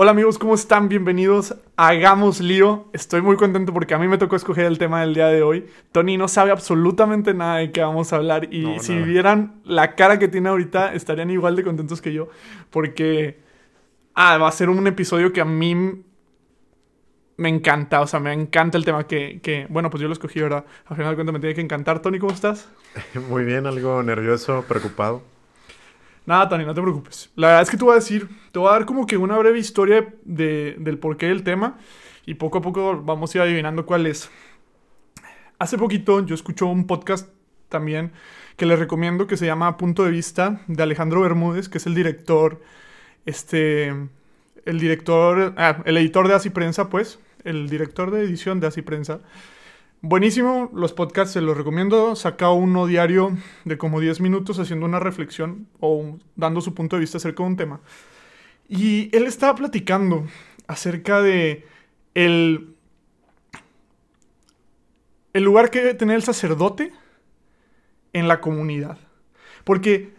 Hola amigos, ¿cómo están? Bienvenidos a Hagamos Lío. Estoy muy contento porque a mí me tocó escoger el tema del día de hoy. Tony no sabe absolutamente nada de qué vamos a hablar y No, si nada. vieran la cara que tiene ahorita estarían igual de contentos que yo porque ah, va a ser un episodio que a mí me encanta, o sea, me encanta el tema que, que bueno, pues yo lo escogí, ¿verdad? Al final de cuentas me tiene que encantar. Tony, ¿cómo estás? Muy bien, algo nervioso, preocupado. Nada, Tony, no te preocupes. La verdad es que te voy a decir, te voy a dar como que una breve historia de, del porqué del tema y poco a poco vamos a ir adivinando cuál es. Hace poquito yo escucho un podcast también que les recomiendo que se llama Punto de Vista de Alejandro Bermúdez, que es el director, este, el director, ah, el editor de Así Prensa, pues, el director de edición de Así Prensa. Buenísimo, los podcasts se los recomiendo. Saca uno diario de como 10 minutos haciendo una reflexión o dando su punto de vista acerca de un tema. Y él estaba platicando acerca de el, el lugar que debe tener el sacerdote en la comunidad. Porque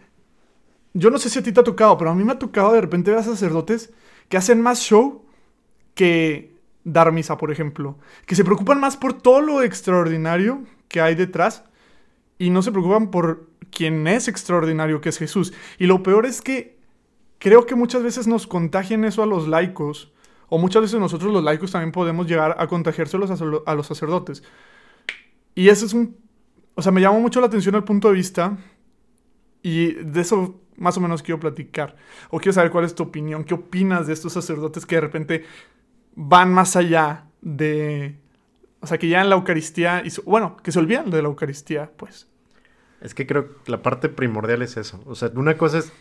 yo no sé si a ti te ha tocado, pero a mí me ha tocado de repente ver a sacerdotes que hacen más show que dar misa, por ejemplo. Que se preocupan más por todo lo extraordinario que hay detrás y no se preocupan por quien es extraordinario, que es Jesús. Y lo peor es que creo que muchas veces nos contagian eso a los laicos, o muchas veces nosotros los laicos también podemos llegar a contagiárselos a los sacerdotes. Y eso es un... O sea, me llama mucho la atención el punto de vista y de eso más o menos quiero platicar. O quiero saber cuál es tu opinión, qué opinas de estos sacerdotes que de repente van más allá de... O sea, que ya en la Eucaristía, bueno, que se olvidan de la Eucaristía, pues. Es que creo que la parte primordial es eso. O sea, una cosa es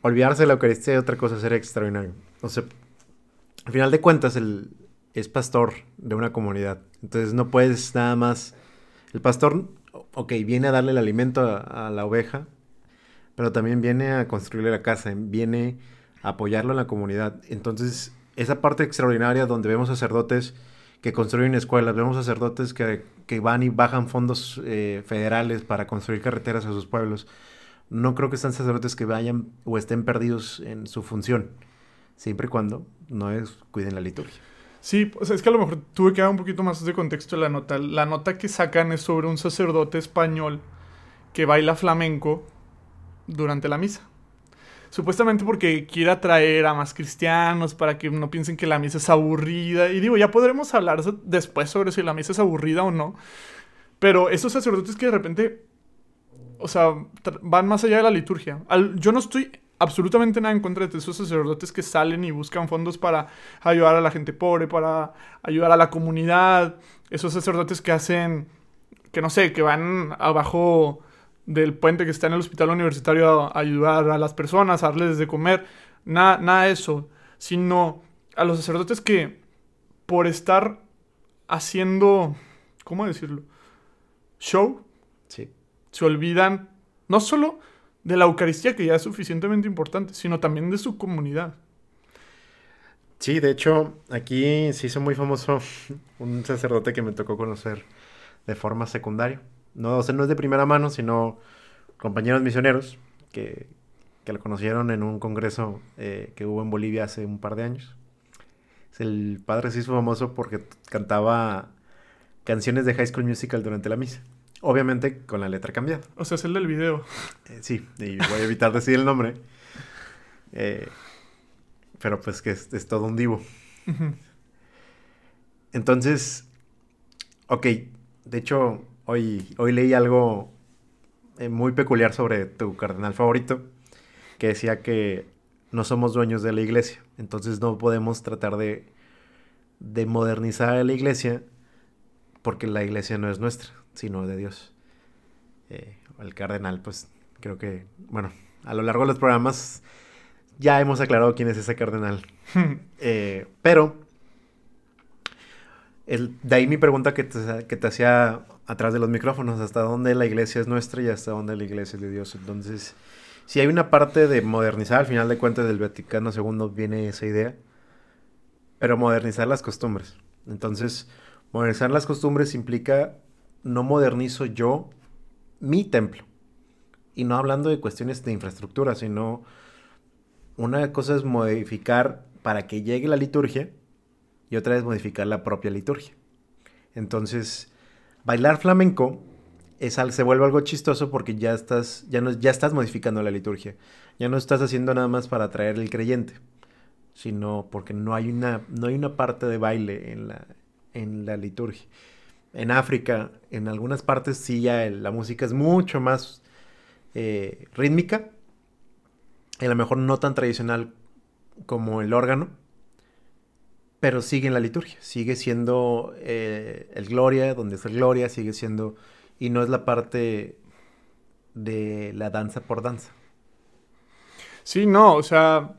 olvidarse de la Eucaristía y otra cosa es ser extraordinario. O sea, al final de cuentas, el, es pastor de una comunidad. Entonces no puedes nada más... El pastor, ok, viene a darle el alimento a, a la oveja, pero también viene a construirle la casa, viene a apoyarlo en la comunidad. Entonces, esa parte extraordinaria donde vemos sacerdotes que construyen escuelas, vemos sacerdotes que, que van y bajan fondos eh, federales para construir carreteras a sus pueblos. No creo que sean sacerdotes que vayan o estén perdidos en su función, siempre y cuando no es, cuiden la liturgia. Sí, pues es que a lo mejor tuve que dar un poquito más de contexto de la nota. La nota que sacan es sobre un sacerdote español que baila flamenco durante la misa. Supuestamente porque quiere atraer a más cristianos para que no piensen que la misa es aburrida. Y digo, ya podremos hablar después sobre si la misa es aburrida o no. Pero esos sacerdotes que de repente, o sea, van más allá de la liturgia. Yo no estoy absolutamente nada en contra de esos sacerdotes que salen y buscan fondos para ayudar a la gente pobre, para ayudar a la comunidad. Esos sacerdotes que hacen, que no sé, que van abajo del puente que está en el hospital universitario a ayudar a las personas, a darles de comer. Nada, nada de eso. Sino a los sacerdotes que por estar haciendo, ¿cómo decirlo? Show, Sí. se olvidan no solo de la Eucaristía, que ya es suficientemente importante, sino también de su comunidad. Sí, de hecho, aquí se hizo muy famoso un sacerdote que me tocó conocer de forma secundaria. No, o sea, no es de primera mano, sino compañeros misioneros que, que lo conocieron en un congreso eh, que hubo en Bolivia hace un par de años. El padre se hizo famoso porque cantaba canciones de High School Musical durante la misa. Obviamente con la letra cambiada. O sea, es el del video. Eh, sí, y voy a evitar decir el nombre. Eh, pero pues que es, es todo un divo. Entonces, ok, de hecho, hoy, hoy leí algo eh, muy peculiar sobre tu cardenal favorito, que decía que no somos dueños de la iglesia, entonces no podemos tratar de, de modernizar a la iglesia porque la iglesia no es nuestra, sino de Dios. Eh, el cardenal, pues creo que, bueno, a lo largo de los programas ya hemos aclarado quién es ese cardenal. Eh, pero, el, de ahí mi pregunta que te, que te hacía atrás de los micrófonos, hasta dónde la iglesia es nuestra y hasta dónde la iglesia es de Dios. Entonces, si hay una parte de modernizar, al final de cuentas del Vaticano II viene esa idea, pero modernizar las costumbres. Entonces, modernizar las costumbres implica no modernizo yo mi templo. Y no hablando de cuestiones de infraestructura, sino una cosa es modificar para que llegue la liturgia y otra vez modificar la propia liturgia. Entonces, bailar flamenco es se vuelve algo chistoso porque ya estás, ya, no, ya estás modificando la liturgia. Ya no estás haciendo nada más para atraer al creyente, sino porque no hay una, no hay una parte de baile en la, en la liturgia. En África, en algunas partes sí ya la música es mucho más eh, rítmica, a lo mejor no tan tradicional como el órgano, pero sigue en la liturgia, sigue siendo eh, el gloria, donde es el gloria, sigue siendo, y no es la parte de la danza por danza. Sí, no, o sea,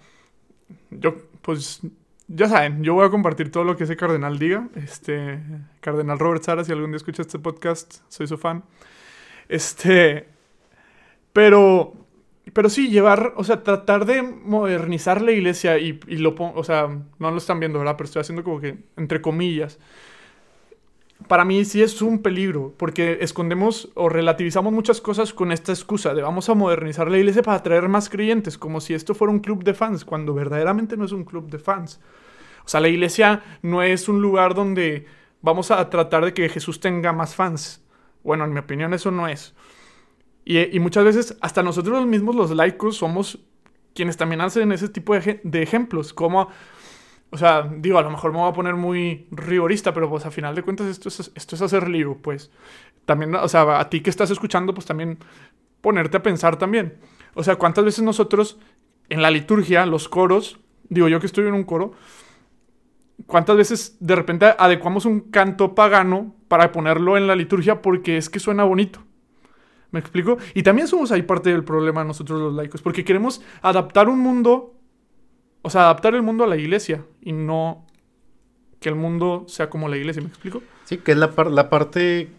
yo, pues, ya saben, yo voy a compartir todo lo que ese cardenal diga. Este, cardenal Robert Sara, si algún día escucha este podcast, soy su fan. Este, pero, pero sí, llevar, o sea, tratar de modernizar la iglesia y, lo pongo, o sea, no lo están viendo, ¿verdad? Pero estoy haciendo como que, entre comillas. Para mí sí es un peligro, porque escondemos o relativizamos muchas cosas con esta excusa de vamos a modernizar la iglesia para atraer más creyentes, como si esto fuera un club de fans, cuando verdaderamente no es un club de fans. O sea, la iglesia no es un lugar donde vamos a tratar de que Jesús tenga más fans. Bueno, en mi opinión eso no es. Y, muchas veces hasta nosotros mismos los laicos somos quienes también hacen ese tipo de, ejemplos, como, o sea, digo, a lo mejor me voy a poner muy rigorista, pero pues a final de cuentas esto es, esto es hacer lío, pues. También, o sea, a ti que estás escuchando, pues también ponerte a pensar también. O sea, ¿cuántas veces nosotros en la liturgia, los coros, digo yo que estoy en un coro, ¿cuántas veces de repente adecuamos un canto pagano para ponerlo en la liturgia porque es que suena bonito? ¿Me explico? Y también somos ahí parte del problema nosotros los laicos, porque queremos adaptar un mundo, o sea, adaptar el mundo a la iglesia y no que el mundo sea como la iglesia, ¿me explico? Sí, que es la, la parte...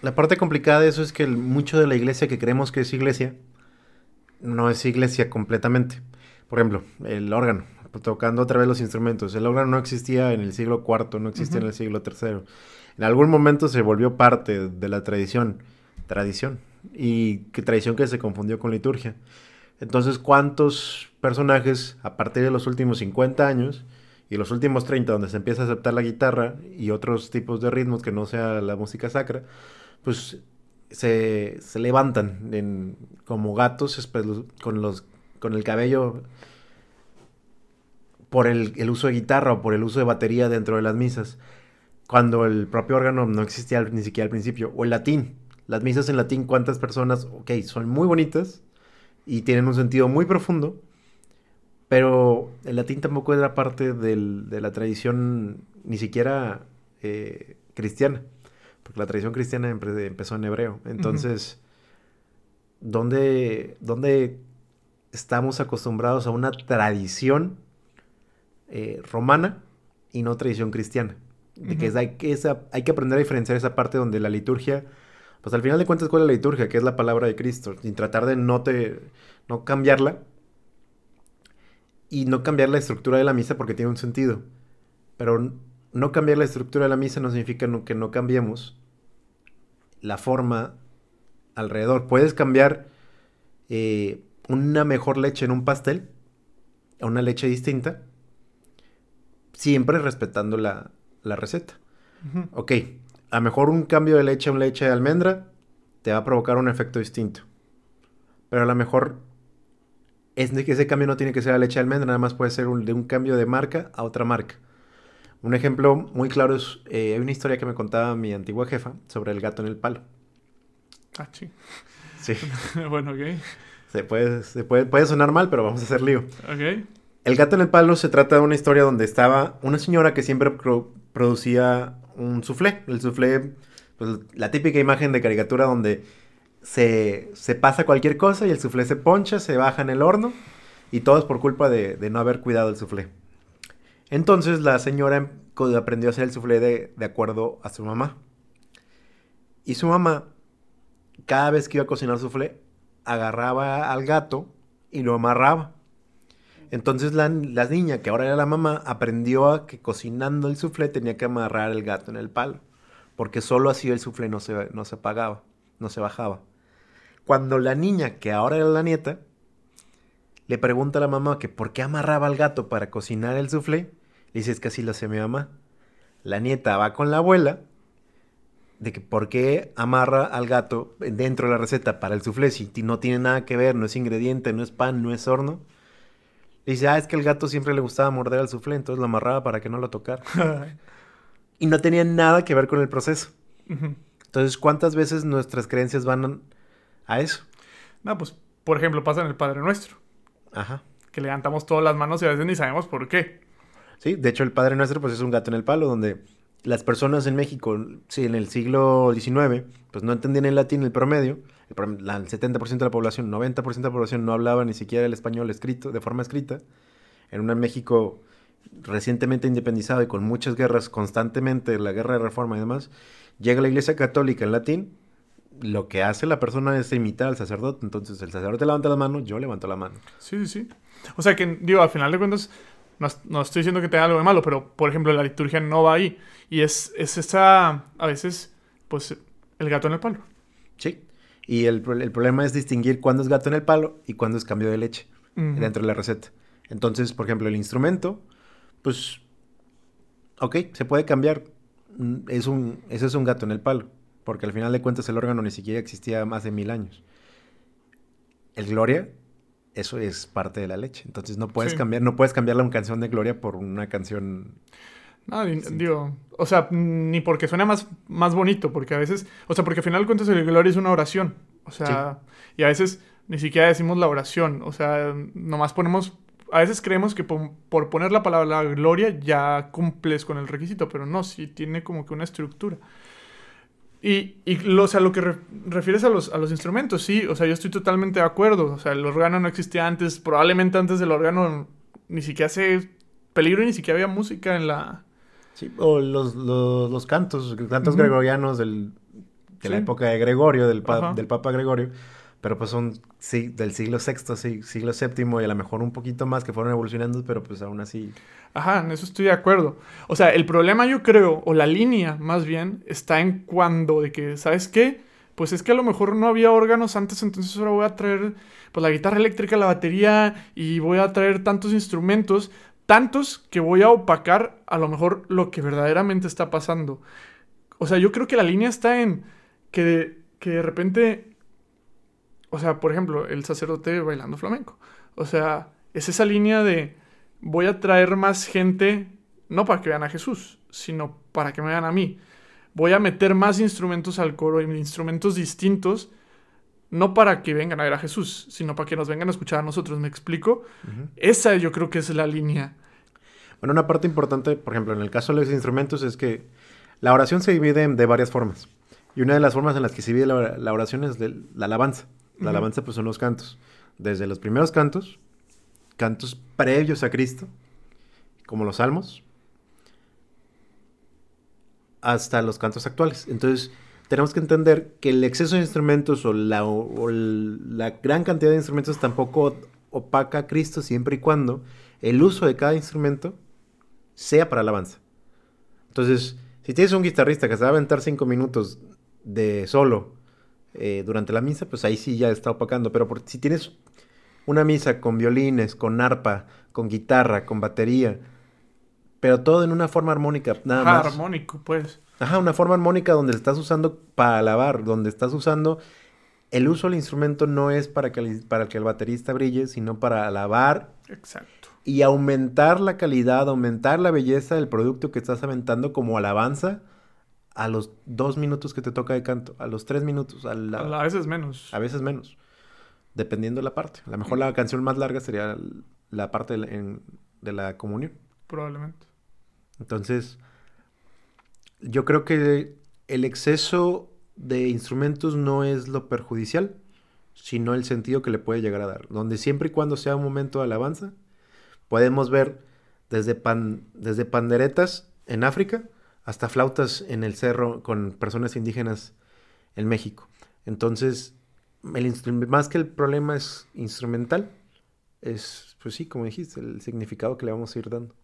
La parte complicada de eso es que mucho de la iglesia que creemos que es iglesia, no es iglesia completamente. Por ejemplo, el órgano, tocando otra vez los instrumentos. El órgano no existía en el siglo IV, no existía en el siglo III. En algún momento se volvió parte de la tradición tradición. Y qué tradición que se confundió con liturgia. Entonces, ¿cuántos personajes a partir de los últimos 50 años y los últimos 30 donde se empieza a aceptar la guitarra y otros tipos de ritmos que no sea la música sacra, pues se, levantan como gatos con, los, con el cabello por el, el, uso de guitarra o por el uso de batería dentro de las misas, cuando el propio órgano no existía ni siquiera al principio, o el latín. Las misas en latín, ¿cuántas personas? Ok, son muy bonitas y tienen un sentido muy profundo, pero el latín tampoco era parte de la tradición ni siquiera eh, cristiana, porque la tradición cristiana empezó en hebreo. Entonces, ¿dónde, estamos acostumbrados a una tradición eh, romana y no tradición cristiana? De que, hay, que hay que aprender a diferenciar esa parte donde la liturgia pues al final de cuentas, ¿cuál es la liturgia? Que es la palabra de Cristo. Sin tratar de no, te, no cambiarla. Y no cambiar la estructura de la misa porque tiene un sentido. Pero no cambiar la estructura de la misa no significa que no cambiemos la forma alrededor. Puedes cambiar eh, una mejor leche en un pastel a una leche distinta, siempre respetando la, receta. Ok, a lo mejor un cambio de leche a una leche de almendra te va a provocar un efecto distinto. Pero a lo mejor es que ese cambio no tiene que ser a leche de almendra, nada más puede ser de un cambio de marca a otra marca. Un ejemplo muy claro es, eh, hay una historia que me contaba mi antigua jefa sobre el gato en el palo. Ah, sí. Sí. bueno, ok. Se, puede, se puede, puede sonar mal, pero vamos a hacer lío. Ok. El gato en el palo se trata de una historia donde estaba una señora que siempre producía un soufflé. El soufflé, pues la típica imagen de caricatura donde se, se, pasa cualquier cosa y el soufflé se poncha, se baja en el horno y todo es por culpa de, de no haber cuidado el soufflé. Entonces la señora aprendió a hacer el soufflé de, de acuerdo a su mamá. Y su mamá, cada vez que iba a cocinar soufflé, agarraba al gato y lo amarraba. Entonces la, niña, que ahora era la mamá, aprendió a que cocinando el soufflé tenía que amarrar el gato en el palo. Porque solo así el soufflé no se, no se apagaba, no se bajaba. Cuando la niña, que ahora era la nieta, le pregunta a la mamá que por qué amarraba al gato para cocinar el soufflé. Le dice, es que así lo hace mi mamá. La nieta va con la abuela de que por qué amarra al gato dentro de la receta para el soufflé si no tiene nada que ver, no es ingrediente, no es pan, no es horno. Le dice, ah, es que el gato siempre le gustaba morder al soufflé, entonces lo amarraba para que no lo tocara. y no tenía nada que ver con el proceso. Entonces, ¿cuántas veces nuestras creencias van a eso? No, pues, por ejemplo, pasa en el Padre Nuestro. Ajá. Que levantamos todas las manos y a veces ni sabemos por qué. Sí, de hecho el Padre Nuestro pues es un gato en el palo, donde las personas en México, sí, en el siglo XIX, pues no entendían el latín el promedio. El, el 70% de la población, 90% de la población no hablaba ni siquiera el español escrito, de forma escrita. En un México recientemente independizado y con muchas guerras constantemente, la guerra de reforma y demás, llega la iglesia católica en latín, lo que hace la persona es imitar al sacerdote. Entonces el sacerdote levanta la mano, yo levanto la mano. Sí, sí, sí. O sea que, digo, al final de cuentas, no, estoy diciendo que tenga algo de malo, pero por ejemplo la liturgia no va ahí. Y es, es esa, a veces, pues, el gato en el palo. Sí. Y el, problema es distinguir cuándo es gato en el palo y cuándo es cambio de leche dentro de la receta. Entonces, por ejemplo, el instrumento, pues, ok, se puede cambiar. Mm, es un, ese es un gato en el palo, porque al final de cuentas el órgano ni siquiera existía más de mil años. El Gloria eso es parte de la leche. Entonces no puedes cambiar, no puedes cambiar la canción de Gloria por una canción. No, digo, o sea, ni porque suena más, más bonito, porque a veces, o sea, porque al final cuentas el Gloria es una oración. O sea, y a veces ni siquiera decimos la oración. O sea, nomás ponemos. A veces creemos que por, por poner la palabra gloria ya cumples con el requisito, pero no, sí tiene como que una estructura. Y, y lo, o sea, lo que refieres a los, a los instrumentos, sí, o sea, yo estoy totalmente de acuerdo. O sea, el órgano no existía antes, probablemente antes del órgano ni siquiera hace peligro y ni siquiera había música en la... Sí, o los, los, los cantos, cantos gregorianos del, de la época de Gregorio, del, del Papa Gregorio, pero pues son sí, del siglo VI, sí, siglo VII y a lo mejor un poquito más que fueron evolucionando, pero pues aún así... Ajá, en eso estoy de acuerdo. O sea, el problema yo creo, o la línea más bien, está en cuando de que, ¿sabes qué? Pues es que a lo mejor no había órganos antes, entonces ahora voy a traer pues la guitarra eléctrica, la batería y voy a traer tantos instrumentos, tantos que voy a opacar a lo mejor lo que verdaderamente está pasando. O sea, yo creo que la línea está en que que de repente, o sea, por ejemplo, el sacerdote bailando flamenco. O sea, es esa línea de voy a traer más gente, no para que vean a Jesús, sino para que me vean a mí. Voy a meter más instrumentos al coro, instrumentos distintos, no para que vengan a ver a Jesús, sino para que nos vengan a escuchar a nosotros. ¿Me explico? Esa yo creo que es la línea. Bueno, una parte importante, por ejemplo, en el caso de los instrumentos es que la oración se divide de varias formas. Y una de las formas en las que se divide la, oración es la alabanza. La alabanza pues son los cantos. Desde los primeros cantos, cantos previos a Cristo, como los salmos, hasta los cantos actuales. Entonces, tenemos que entender que el exceso de instrumentos o la, gran cantidad de instrumentos tampoco opaca a Cristo siempre y cuando el uso de cada instrumento sea para alabanza. Entonces, si tienes un guitarrista que se va a aventar cinco minutos de solo eh, durante la misa, pues ahí sí ya está opacando. Pero si tienes una misa con violines, con arpa, con guitarra, con batería, pero todo en una forma armónica, nada más. Armónico, pues. Ajá, una forma armónica donde estás usando para alabar, donde estás usando el uso del instrumento no es para que el, para que el baterista brille, sino para alabar. Exacto. Y aumentar la calidad, aumentar la belleza del producto que estás aventando como alabanza a los dos minutos que te toca de canto, a los tres minutos. A, a veces menos. A veces menos dependiendo de la parte. A lo mejor la canción más larga sería la parte de la, comunión. Probablemente. Entonces, yo creo que el exceso de instrumentos no es lo perjudicial, sino el sentido que le puede llegar a dar. Donde siempre y cuando sea un momento de alabanza, podemos ver desde, pan, desde panderetas en África hasta flautas en el cerro con personas indígenas en México. Entonces, el más que el problema es instrumental, es, pues sí, como dijiste, el significado que le vamos a ir dando.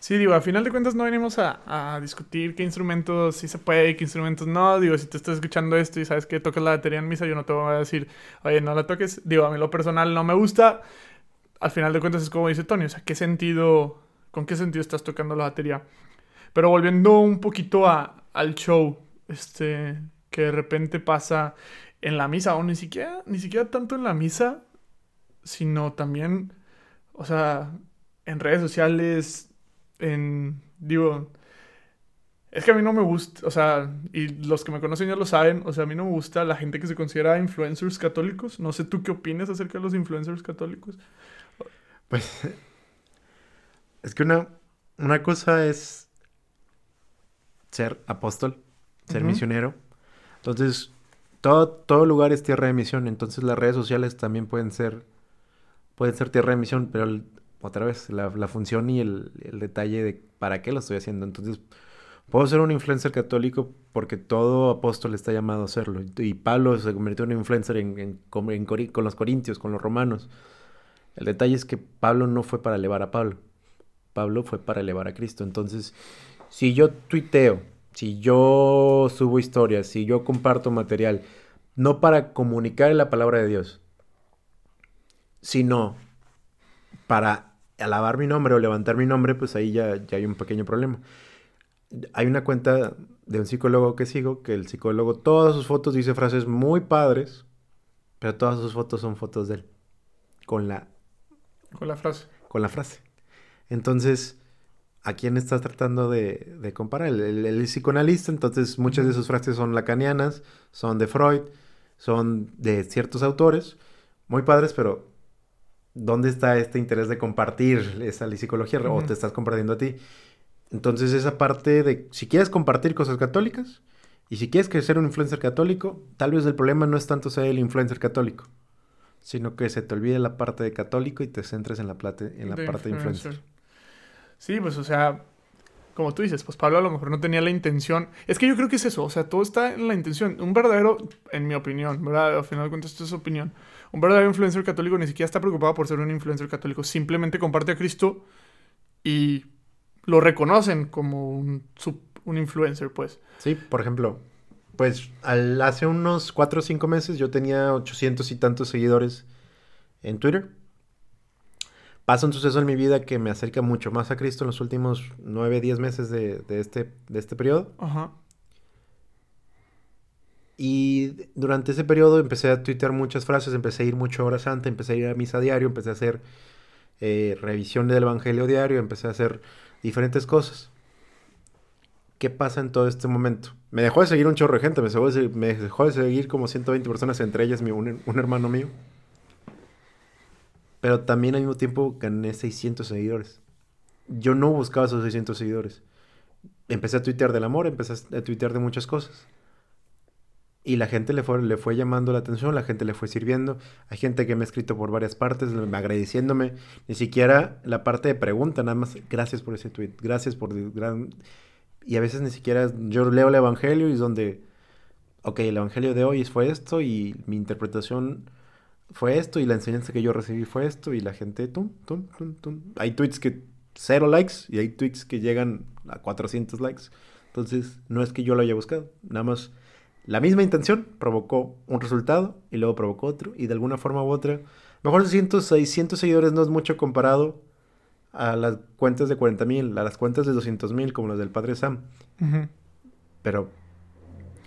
Sí, digo, a final de cuentas no venimos a, discutir qué instrumentos sí se puede y qué instrumentos no. Digo, si te estás escuchando esto y sabes que tocas la batería en misa, yo no te voy a decir, oye, no la toques. Digo, a mí lo personal no me gusta, al final de cuentas es como dice Tony, o sea, ¿qué sentido, con qué sentido estás tocando la batería? Pero volviendo un poquito a, al show, este, que de repente pasa en la misa, o ni siquiera, ni siquiera tanto en la misa, sino también, o sea, en redes sociales, en, digo, es que a mí no me gusta, o sea, y los que me conocen ya lo saben, o sea, a mí no me gusta la gente que se considera influencers católicos. No sé tú qué opinas acerca de los influencers católicos. Pues, es que una, una cosa es ser apóstol, ser misionero. Entonces, todo, todo lugar es tierra de misión. Entonces, las redes sociales también pueden ser, pueden ser tierra de misión, pero otra vez, la, función y el, el detalle de para qué lo estoy haciendo. Entonces, Puedo ser un influencer católico porque todo apóstol está llamado a hacerlo. Y Pablo se convirtió en un influencer en, con los corintios, con los romanos. El detalle es que Pablo no fue para elevar a Pablo. Pablo fue para elevar a Cristo. Entonces, si yo tuiteo, si yo subo historias, si yo comparto material, no para comunicar la palabra de Dios, sino para alabar mi nombre o levantar mi nombre, pues ahí ya, ya hay un pequeño problema hay una cuenta de un psicólogo que sigo, que el psicólogo, todas sus fotos dice frases muy padres, pero todas sus fotos son fotos de él. Con la... Con la frase. Con la frase. Entonces, ¿a quién estás tratando de, comparar? El, psicoanalista, entonces muchas de sus frases son lacanianas, son de Freud, son de ciertos autores, muy padres, pero ¿dónde está este interés de compartir esa psicología? ¿O te estás compartiendo a ti? Entonces esa parte de, si quieres compartir cosas católicas y si quieres que ser un influencer católico, tal vez el problema no es tanto ser el influencer católico, sino que se te olvide la parte de católico y te centres en la, en la parte de influencer. Sí, pues o sea, como tú dices, pues Pablo a lo mejor no tenía la intención. Es que yo creo que es eso, o sea, todo está en la intención. Un verdadero, en mi opinión, ¿verdad? Al final de cuentas, esto es opinión. Un verdadero influencer católico ni siquiera está preocupado por ser un influencer católico, simplemente comparte a Cristo y lo reconocen como un, un influencer, pues. Sí, por ejemplo, pues al, hace unos 4 o 5 meses yo tenía 800 y tantos seguidores en Twitter. Pasa un suceso en mi vida que me acerca mucho más a Cristo en los últimos 9, 10 meses de, de, este, de este periodo. Ajá. Y durante ese periodo empecé a tuitear muchas frases, empecé a ir mucho a hora santa, empecé a ir a misa diario, empecé a hacer eh, revisión del Evangelio diario, empecé a hacer diferentes cosas. ¿Qué pasa en todo este momento? Me dejó de seguir un chorro de gente, me dejó de, me dejó de seguir como 120 personas, entre ellas mi, un, hermano mío. Pero también al mismo tiempo gané 600 seguidores. Yo no buscaba esos 600 seguidores. Empecé a tuitear del amor, empecé a tuitear de muchas cosas. Y la gente le fue, le fue llamando la atención, la gente le fue sirviendo. Hay gente que me ha escrito por varias partes, agradeciéndome. Ni siquiera la parte de pregunta, nada más, gracias por ese tweet, gracias por... Gran... Y a veces ni siquiera yo leo el Evangelio y es donde, ok, el Evangelio de hoy fue esto y mi interpretación fue esto y la enseñanza que yo recibí fue esto y la gente, tum, tum, tum, tum. Hay tweets que cero likes y hay tweets que llegan a 400 likes. Entonces, no es que yo lo haya buscado, nada más la misma intención provocó un resultado y luego provocó otro y de alguna forma u otra, mejor 600, 600 seguidores no es mucho comparado a las cuentas de 40 mil, a las cuentas de 200 mil como las del padre Sam. Pero...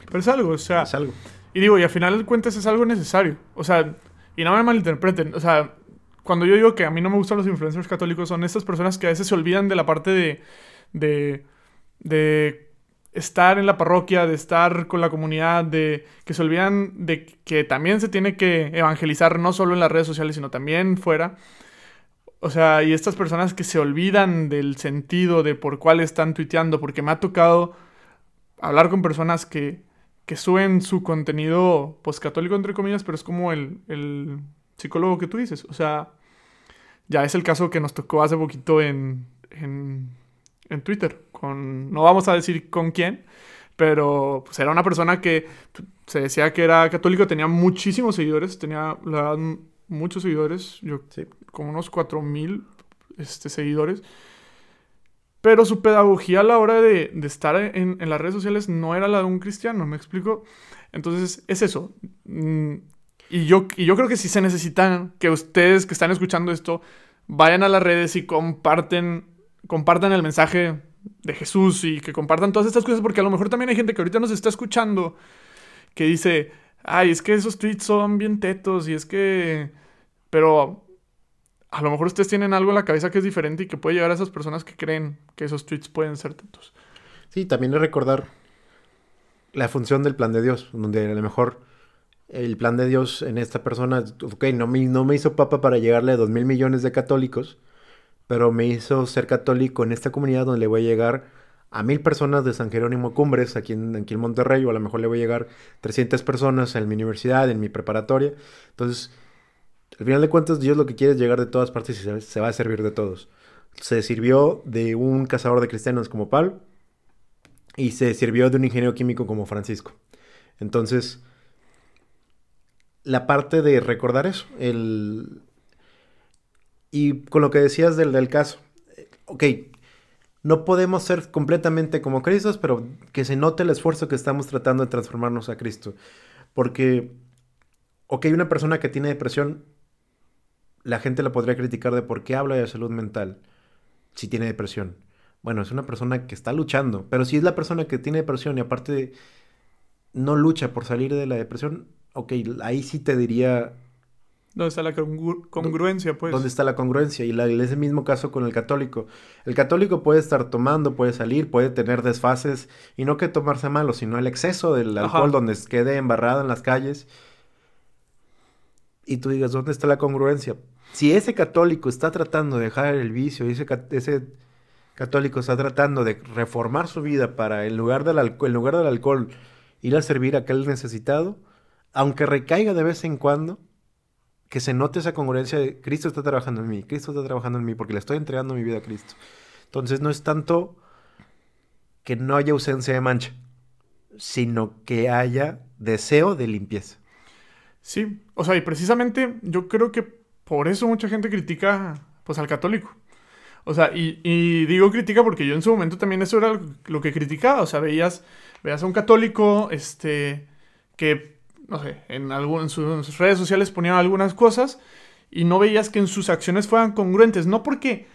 Pero es algo, o sea... Es algo. Y digo, y al final de cuentas es algo necesario. O sea, y no me malinterpreten, o sea, cuando yo digo que a mí no me gustan los influencers católicos, son estas personas que a veces se olvidan de la parte de, de, de estar en la parroquia, de estar con la comunidad, de que se olvidan de que también se tiene que evangelizar no solo en las redes sociales, sino también fuera. O sea, y estas personas que se olvidan del sentido de por cuál están tuiteando, porque me ha tocado hablar con personas que, que suben su contenido, pues católico entre comillas, pero es como el, el psicólogo que tú dices. O sea, ya es el caso que nos tocó hace poquito en, en, en Twitter no vamos a decir con quién, pero pues era una persona que se decía que era católico, tenía muchísimos seguidores, tenía la muchos seguidores, yo como unos 4000 este, seguidores. Pero su pedagogía a la hora de, estar en, las redes sociales no era la de un cristiano, ¿me explico? Entonces, es eso. Mm, y yo, y yo creo que sí se necesitan que ustedes que están escuchando esto vayan a las redes y comparten, compartan el mensaje de Jesús y que compartan todas estas cosas, porque a lo mejor también hay gente que ahorita nos está escuchando que dice, ay, es que esos tweets son bien tetos y es que... Pero a lo mejor ustedes tienen algo en la cabeza que es diferente y que puede llegar a esas personas que creen que esos tweets pueden ser tetos. Sí, también es recordar la función del plan de Dios, donde a lo mejor el plan de Dios en esta persona, ok, no me, no me hizo papa para llegarle a dos mil millones de católicos, pero me hizo ser católico en esta comunidad donde le voy a llegar a mil personas de San Jerónimo Cumbres, aquí en, aquí en Monterrey, o a lo mejor le voy a llegar 300 personas en mi universidad, en mi preparatoria. Entonces, al final de cuentas, Dios lo que quiere es llegar de todas partes y se, se va a servir de todos. Se sirvió de un cazador de cristianos como Pablo y se sirvió de un ingeniero químico como Francisco. Entonces, la parte de recordar eso, el... Y con lo que decías del, del caso, ok, no podemos ser completamente como Cristos, pero que se note el esfuerzo que estamos tratando de transformarnos a Cristo. Porque, ok, una persona que tiene depresión, la gente la podría criticar de por qué habla de salud mental si tiene depresión. Bueno, es una persona que está luchando, pero si es la persona que tiene depresión y aparte no lucha por salir de la depresión, ok, ahí sí te diría... ¿Dónde está la congruencia, pues? ¿Dónde está la congruencia? Y la, ese mismo caso con el católico. El católico puede estar tomando, puede salir, puede tener desfases, y no que tomarse malo, sino el exceso del alcohol donde quede embarrado en las calles. Y tú digas, ¿dónde está la congruencia? Si ese católico está tratando de dejar el vicio, ese, ese católico está tratando de reformar su vida para, en lugar del, en lugar del alcohol, ir a servir a aquel necesitado, aunque recaiga de vez en cuando, que se note esa congruencia de Cristo está trabajando en mí, Cristo está trabajando en mí, porque le estoy entregando mi vida a Cristo. Entonces no es tanto que no haya ausencia de mancha, sino que haya deseo de limpieza. Sí, o sea, y precisamente yo creo que por eso mucha gente critica pues al católico. O sea, y, y, digo critica porque yo en su momento también eso era lo que criticaba. O sea, veías, veías a un católico, este, que no sé, en, sus redes sociales ponían algunas cosas y no veías que en sus acciones fueran congruentes. No porque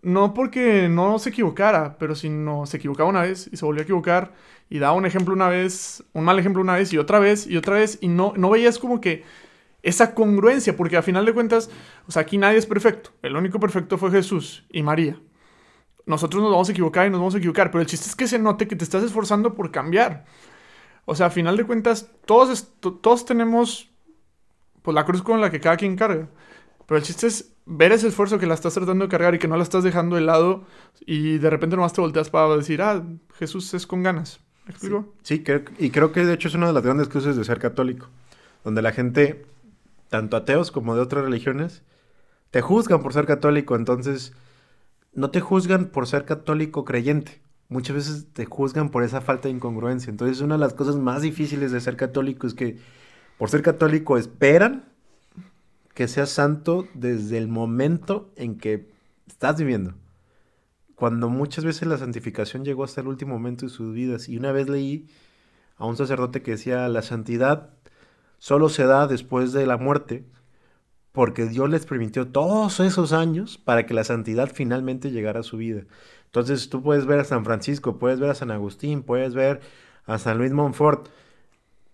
no porque no se equivocara, pero si no se equivocaba una vez y se volvió a equivocar y daba un ejemplo una vez, un mal ejemplo una vez y otra vez y otra vez y no, no veías como que esa congruencia, porque a final de cuentas, o sea, aquí nadie es perfecto. El único perfecto fue Jesús y María. Nosotros nos vamos a equivocar y nos vamos a equivocar, pero el chiste es que se note que te estás esforzando por cambiar. O sea, a final de cuentas, todos, todos tenemos pues, la cruz con la que cada quien carga. Pero el chiste es ver ese esfuerzo que la estás tratando de cargar y que no la estás dejando de lado y de repente nomás te volteas para decir, ah, Jesús es con ganas. ¿Me explico? Sí, y creo que de hecho es una de las grandes cruces de ser católico, donde la gente, tanto ateos como de otras religiones, te juzgan por ser católico, entonces no te juzgan por ser católico creyente, muchas veces te juzgan por esa falta de incongruencia. Entonces, una de las cosas más difíciles de ser católico es que por ser católico esperan que seas santo desde el momento en que estás viviendo. Cuando muchas veces la santificación llegó hasta el último momento de sus vidas. Y una vez leí a un sacerdote que decía, la santidad solo se da después de la muerte, porque Dios les permitió todos esos años para que la santidad finalmente llegara a su vida. Entonces tú puedes ver a San Francisco, puedes ver a San Agustín, puedes ver a San Luis Montfort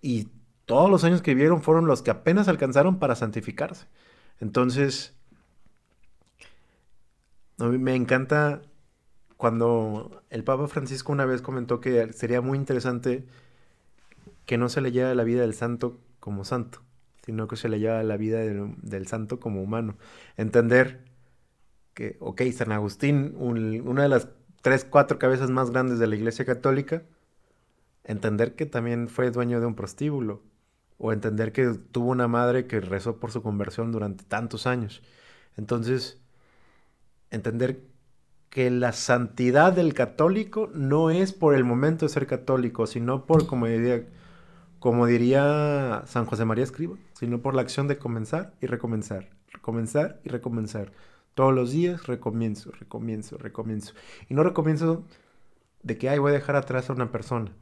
y todos los años que vivieron fueron los que apenas alcanzaron para santificarse. Entonces, a mí me encanta cuando el Papa Francisco una vez comentó que sería muy interesante que no se leyera la vida del santo como santo, sino que se leyera la vida del, del santo como humano. Entender que, ok, San Agustín, una de las tres, cuatro cabezas más grandes de la Iglesia Católica, entender que también fue dueño de un prostíbulo, o entender que tuvo una madre que rezó por su conversión durante tantos años. Entonces, entender que la santidad del católico no es por el momento de ser católico, sino por, como diría, como diría San José María Escriba, sino por la acción de comenzar y recomenzar, recomenzar y recomenzar. Todos los días recomienzo, recomienzo, recomienzo. Y no recomienzo de que, ay, voy a dejar atrás a una persona.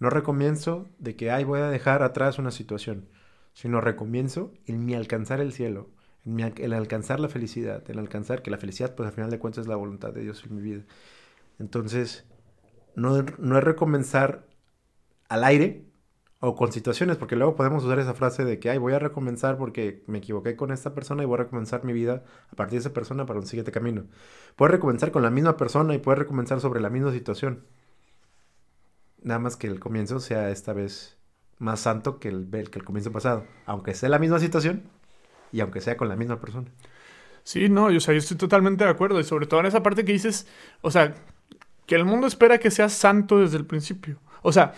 No recomienzo de que, ay, voy a dejar atrás una situación. Sino recomienzo en mi alcanzar el cielo, el alcanzar la felicidad, el alcanzar que la felicidad, pues al final de cuentas es la voluntad de Dios en mi vida. Entonces, no, no es recomenzar al aire o con situaciones, porque luego podemos usar esa frase de que, ay, voy a recomenzar porque me equivoqué con esta persona y voy a recomenzar mi vida a partir de esa persona para un siguiente camino. Puedes recomenzar con la misma persona y puedes recomenzar sobre la misma situación. Nada más que el comienzo sea esta vez más santo que el, que el comienzo pasado, aunque sea la misma situación y aunque sea con la misma persona. Sí, no, yo, o sea, yo estoy totalmente de acuerdo y sobre todo en esa parte que dices, o sea, que el mundo espera que seas santo desde el principio. O sea,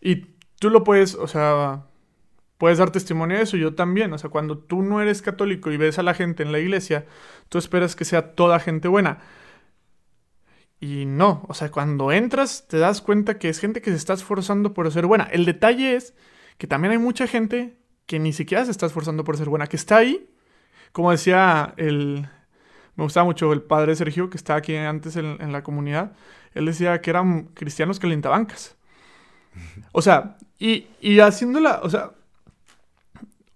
y tú lo puedes, o sea, puedes dar testimonio de eso, yo también. O sea, cuando tú no eres católico y ves a la gente en la iglesia, tú esperas que sea toda gente buena. Y no, o sea, cuando entras te das cuenta que es gente que se está esforzando por ser buena. El detalle es que también hay mucha gente que ni siquiera se está esforzando por ser buena, que está ahí, como decía el... Me gustaba mucho el padre Sergio, que estaba aquí antes en, la comunidad. Él decía que eran cristianos calientabancas. O sea, y, y haciéndola, o sea,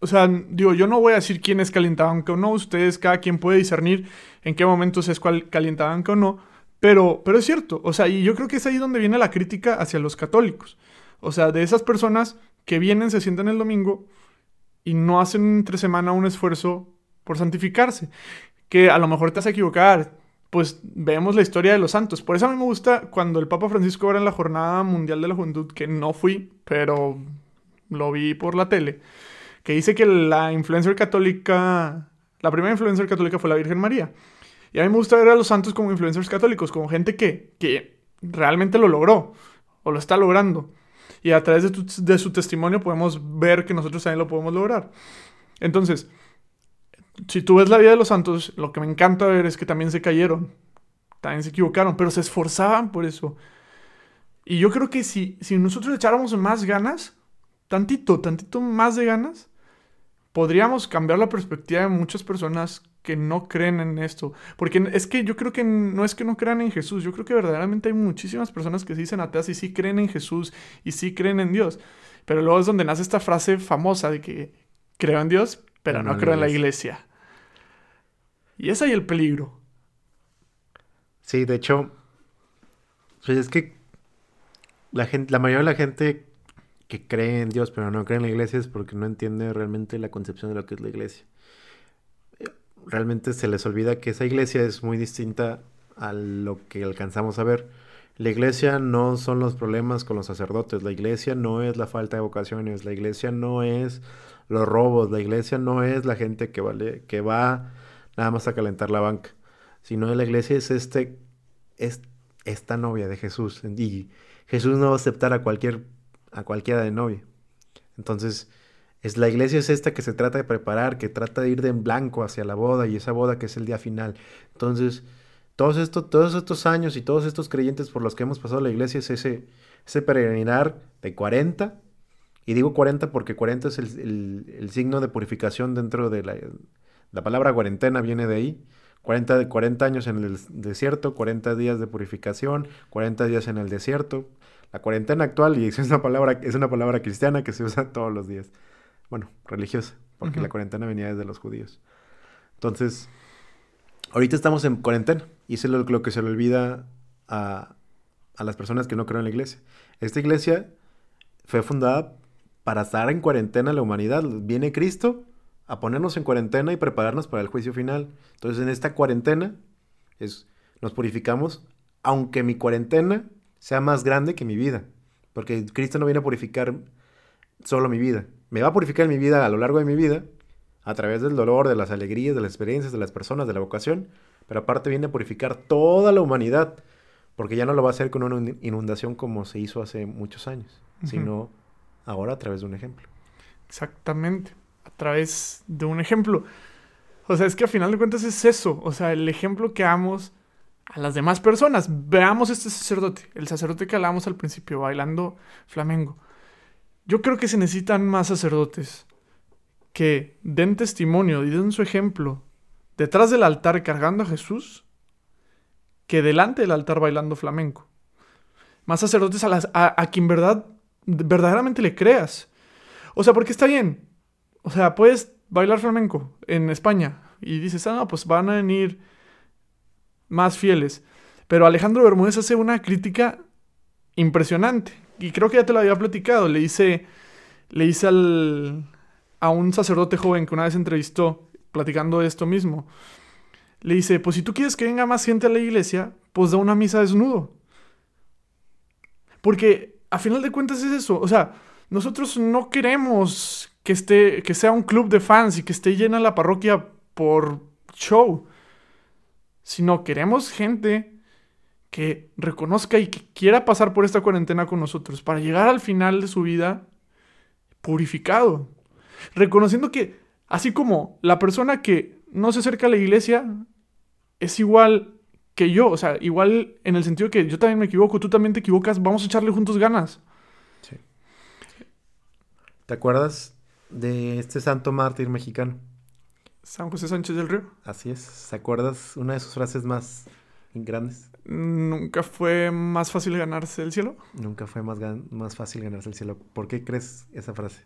o sea, digo, yo no voy a decir quién es calientabanca o no, ustedes, cada quien puede discernir en qué momentos es cual calientabanca o no, pero, pero es cierto, o sea, y yo creo que es ahí donde viene la crítica hacia los católicos. O sea, de esas personas que vienen, se sientan el domingo y no hacen entre semana un esfuerzo por santificarse. Que a lo mejor te a equivocar, pues vemos la historia de los santos. Por eso a mí me gusta cuando el Papa Francisco era en la Jornada Mundial de la Juventud, que no fui, pero lo vi por la tele, que dice que la influencer católica, la primera influencer católica fue la Virgen María. Y a mí me gusta ver a los santos como influencers católicos, como gente que, que realmente lo logró o lo está logrando. Y a través de, de su testimonio podemos ver que nosotros también lo podemos lograr. Entonces, si tú ves la vida de los santos, lo que me encanta ver es que también se cayeron, también se equivocaron, pero se esforzaban por eso. Y yo creo que si, si nosotros echáramos más ganas, tantito, tantito más de ganas, podríamos cambiar la perspectiva de muchas personas que no creen en esto. Porque es que yo creo que no es que no crean en Jesús, yo creo que verdaderamente hay muchísimas personas que se dicen ateas y sí creen en Jesús y sí creen en Dios. Pero luego es donde nace esta frase famosa de que creo en Dios, pero no, creo en la iglesia. Y es ahí el peligro. Sí, de hecho, pues es que la, gente, la mayoría de la gente que cree en Dios pero no cree en la iglesia es porque no entiende realmente la concepción de lo que es la iglesia. Realmente se les olvida que esa iglesia es muy distinta a lo que alcanzamos a ver. La iglesia no son los problemas con los sacerdotes, la iglesia no es la falta de vocaciones, la iglesia no es los robos, la iglesia no es la gente que, vale, que va nada más a calentar la banca, sino la iglesia es, este, es esta novia de Jesús. Y Jesús no va a aceptar a, cualquier, a cualquiera de novia. Entonces, es, la iglesia es esta que se trata de preparar, que trata de ir de en blanco hacia la boda y esa boda que es el día final. Entonces, todos, estos, todos estos años y todos estos creyentes por los que hemos pasado la iglesia es ese, ese peregrinar de 40 y digo 40 porque 40 es el, signo de purificación dentro de la... La palabra cuarentena viene de ahí. 40, 40 años en el desierto, 40 días de purificación, 40 días en el desierto. La cuarentena actual, y es una palabra, es una palabra cristiana que se usa todos los días. Bueno, religiosa, porque la cuarentena venía desde los judíos. Entonces, ahorita estamos en cuarentena, y eso es lo, que se le olvida a, a las personas que no creen en la iglesia. Esta iglesia fue fundada para estar en cuarentena la humanidad. Viene Cristo a ponernos en cuarentena y prepararnos para el juicio final. Entonces en esta cuarentena es, nos purificamos, aunque mi cuarentena sea más grande que mi vida. Porque Cristo no viene a purificar solo mi vida. Me va a purificar mi vida a lo largo de mi vida, a través del dolor, de las alegrías, de las experiencias, de las personas, de la vocación. Pero aparte viene a purificar toda la humanidad. Porque ya no lo va a hacer con una inundación como se hizo hace muchos años, sino ahora a través de un ejemplo. Exactamente, a través de un ejemplo. O sea, es que a final de cuentas es eso, o sea, el ejemplo que damos a las demás personas. Veamos este sacerdote, el sacerdote que hablábamos al principio, bailando flamengo. Yo creo que se necesitan más sacerdotes que den testimonio y den su ejemplo detrás del altar cargando a Jesús que delante del altar bailando flamenco. Más sacerdotes a, las, a verdad verdaderamente le creas. O sea, porque está bien. O sea, puedes bailar flamenco en España. Y dices, ah, no, pues van a venir más fieles. Pero Alejandro Bermúdez hace una crítica impresionante. Y creo que ya te lo había platicado. Le dice, le dice al, a un sacerdote joven que una vez entrevistó, platicando de esto mismo. Le dice, pues si tú quieres que venga más gente a la iglesia, pues da una misa desnudo. Porque a final de cuentas es eso. O sea, nosotros no queremos que, esté, que sea un club de fans y que esté llena la parroquia por show. Sino queremos gente que reconozca y que quiera pasar por esta cuarentena con nosotros para llegar al final de su vida purificado. Reconociendo que, así como la persona que no se acerca a la iglesia es igual que yo, o sea, igual en el sentido que yo también me equivoco, tú también te equivocas, vamos a echarle juntos ganas. Sí. ¿Te acuerdas de este santo mártir mexicano? San José Sánchez del Río. Así es. ¿Te acuerdas una de sus frases más grandes? ¿Nunca fue más fácil ganarse el cielo? Nunca fue más, más fácil ganarse el cielo. ¿Por qué crees esa frase?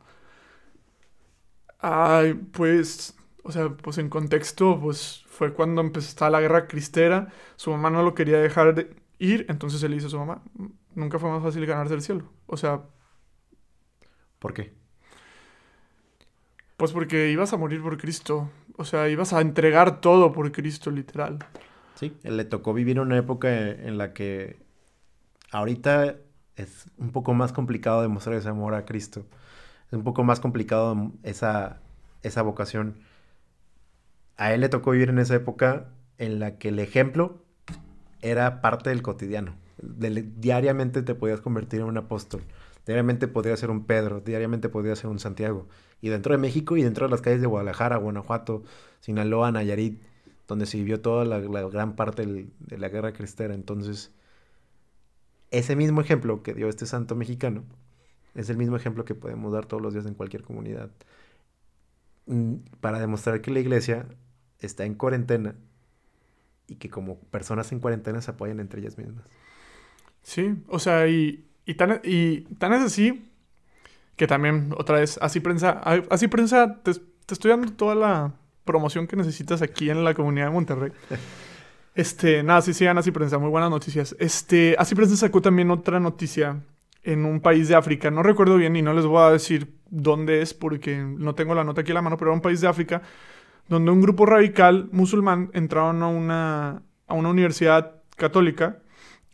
Ay, pues, o sea, pues en contexto, pues fue cuando empezó la guerra cristera, su mamá no lo quería dejar de ir, entonces él dice a su mamá, nunca fue más fácil ganarse el cielo. O sea... ¿Por qué? Pues porque ibas a morir por Cristo, o sea, ibas a entregar todo por Cristo, literal. Sí, le tocó vivir una época en la que ahorita es un poco más complicado demostrar ese amor a Cristo. Es un poco más complicado esa, esa vocación a él le tocó vivir en esa época en la que el ejemplo era parte del cotidiano. diariamente te podías convertir en un apóstol. Diariamente podrías ser un Pedro, diariamente podrías ser un Santiago. Y dentro de México y dentro de las calles de Guadalajara, Guanajuato, Sinaloa, Nayarit, donde se vivió toda la, gran parte de la guerra cristera. Entonces, ese mismo ejemplo que dio este santo mexicano es el mismo ejemplo que podemos dar todos los días en cualquier comunidad. Mm, para demostrar que la iglesia está en cuarentena y que como personas en cuarentena se apoyan entre ellas mismas. Sí, o sea, y, y, tan, y tan es así que también, otra vez, así prensa, así prensa, te, estoy dando toda la promoción que necesitas aquí en la comunidad de Monterrey. Este, nada, sí, sigan así prensa, muy buenas noticias. Este, así prensa sacó también otra noticia en un país de África, no recuerdo bien y no les voy a decir dónde es porque no tengo la nota aquí a la mano, pero era un país de África donde un grupo radical musulmán entraron a una, a una universidad católica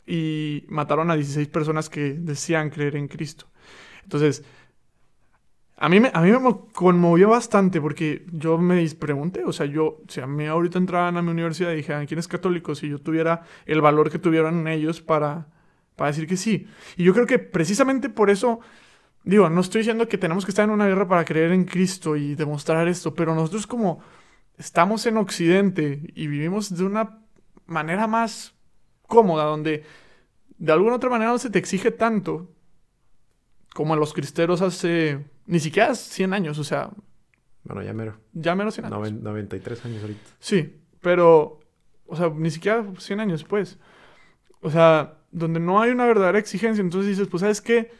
y mataron a 16 personas que decían creer en Cristo. Entonces, a mí, me, a mí me conmovió bastante porque yo me pregunté, o sea, yo, si a mí ahorita entraban a mi universidad y dijeran, ¿quién es católico? Si yo tuviera el valor que tuvieron ellos para, para decir que sí. Y yo creo que precisamente por eso digo, no estoy diciendo que tenemos que estar en una guerra para creer en Cristo y demostrar esto, pero nosotros como estamos en Occidente y vivimos de una manera más cómoda, donde de alguna otra manera no se te exige tanto como a los cristeros hace ni siquiera 100 años, o sea... Bueno, ya mero. Ya menos 100 años. 93 años ahorita. Sí, pero, o sea, ni siquiera 100 años pues. O sea, donde no hay una verdadera exigencia, entonces dices, pues, ¿sabes qué?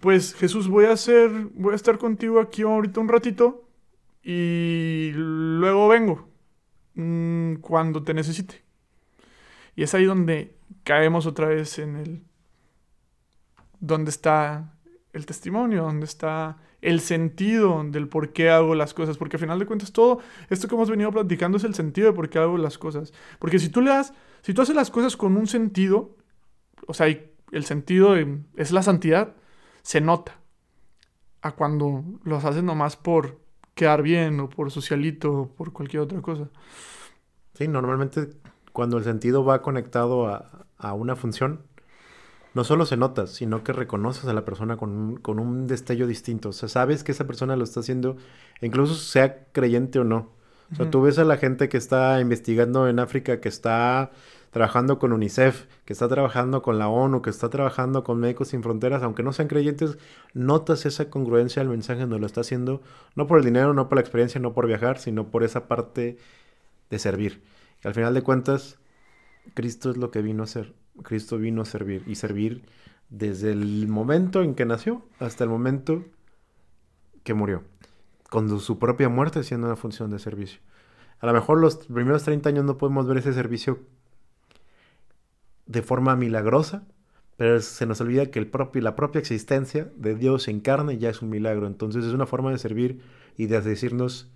Pues Jesús, voy a hacer, voy a estar contigo aquí ahorita un ratito y luego vengo mm, cuando te necesite. Y es ahí donde caemos otra vez en el... donde está el testimonio, donde está el sentido del por qué hago las cosas. Porque al final de cuentas todo esto que hemos venido platicando es el sentido de por qué hago las cosas. Porque si tú le das, si tú haces las cosas con un sentido, o sea, el sentido es la santidad, se nota. A cuando los haces nomás por quedar bien o por socialito o por cualquier otra cosa. Sí, normalmente cuando el sentido va conectado a, a una función, no solo se nota, sino que reconoces a la persona con un, con un destello distinto. O sea, sabes que esa persona lo está haciendo, incluso sea creyente o no. O sea, tú ves a la gente que está investigando en África, que está trabajando con UNICEF, que está trabajando con la ONU, que está trabajando con Médicos Sin Fronteras, aunque no sean creyentes, notas esa congruencia al mensaje donde lo está haciendo, no por el dinero, no por la experiencia, no por viajar, sino por esa parte de servir. Y al final de cuentas, Cristo es lo que vino a hacer. Cristo vino a servir y servir desde el momento en que nació hasta el momento que murió. con su propia muerte siendo una función de servicio. A lo mejor los primeros 30 años no podemos ver ese servicio de forma milagrosa, pero se nos olvida que el propio, la propia existencia de Dios en carne ya es un milagro. Entonces es una forma de servir y de decirnos,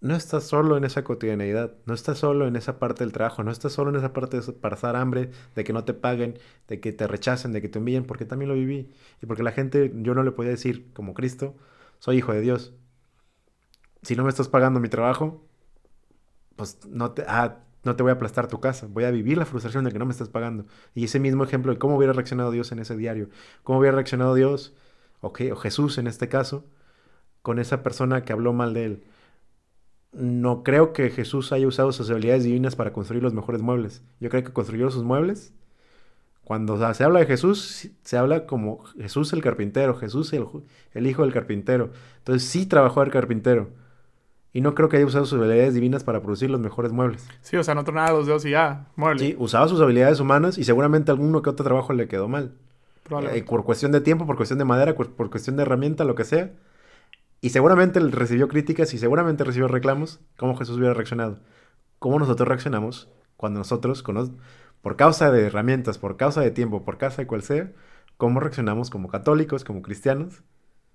no estás solo en esa cotidianeidad, no estás solo en esa parte del trabajo, no estás solo en esa parte de pasar hambre, de que no te paguen, de que te rechacen, de que te humillen, porque también lo viví. Y porque la gente, yo no le podía decir, como Cristo, soy hijo de Dios. Si no me estás pagando mi trabajo, pues no te, ah, no te voy a aplastar tu casa, voy a vivir la frustración de que no me estás pagando. Y ese mismo ejemplo de cómo hubiera reaccionado Dios en ese diario, cómo hubiera reaccionado Dios, o, o Jesús en este caso, con esa persona que habló mal de él. No creo que Jesús haya usado sus habilidades divinas para construir los mejores muebles. Yo creo que construyó sus muebles. Cuando se habla de Jesús, se habla como Jesús el carpintero, Jesús el, el hijo del carpintero. Entonces sí trabajó el carpintero y no creo que haya usado sus habilidades divinas para producir los mejores muebles. Sí, o sea, no tronaba los dedos y ya, muebles. Sí, usaba sus habilidades humanas y seguramente alguno que otro trabajo le quedó mal. Eh, por cuestión de tiempo, por cuestión de madera, por cuestión de herramienta, lo que sea. Y seguramente recibió críticas y seguramente recibió reclamos. ¿Cómo Jesús hubiera reaccionado? ¿Cómo nosotros reaccionamos cuando nosotros, por causa de herramientas, por causa de tiempo, por causa de cual sea, cómo reaccionamos como católicos, como cristianos?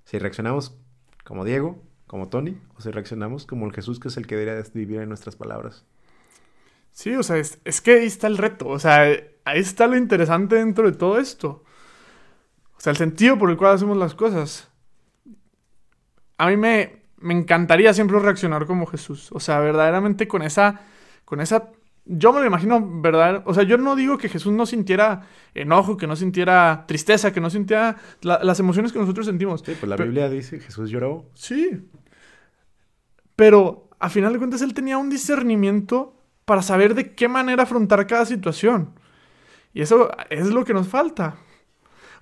Si reaccionamos como Diego, como Tony, o si reaccionamos como el Jesús que es el que debería vivir en nuestras palabras. Sí, o sea, es, que ahí está el reto, o sea, ahí está lo interesante dentro de todo esto. O sea, el sentido por el cual hacemos las cosas. A mí me, me encantaría siempre reaccionar como Jesús, o sea, verdaderamente con esa, con esa yo me lo imagino, ¿verdad? O sea, yo no digo que Jesús no sintiera enojo, que no sintiera tristeza, que no sintiera las emociones que nosotros sentimos. Sí, pues la Biblia dice Jesús lloró. Sí. Pero a final de cuentas él tenía un discernimiento para saber de qué manera afrontar cada situación. Y eso es lo que nos falta.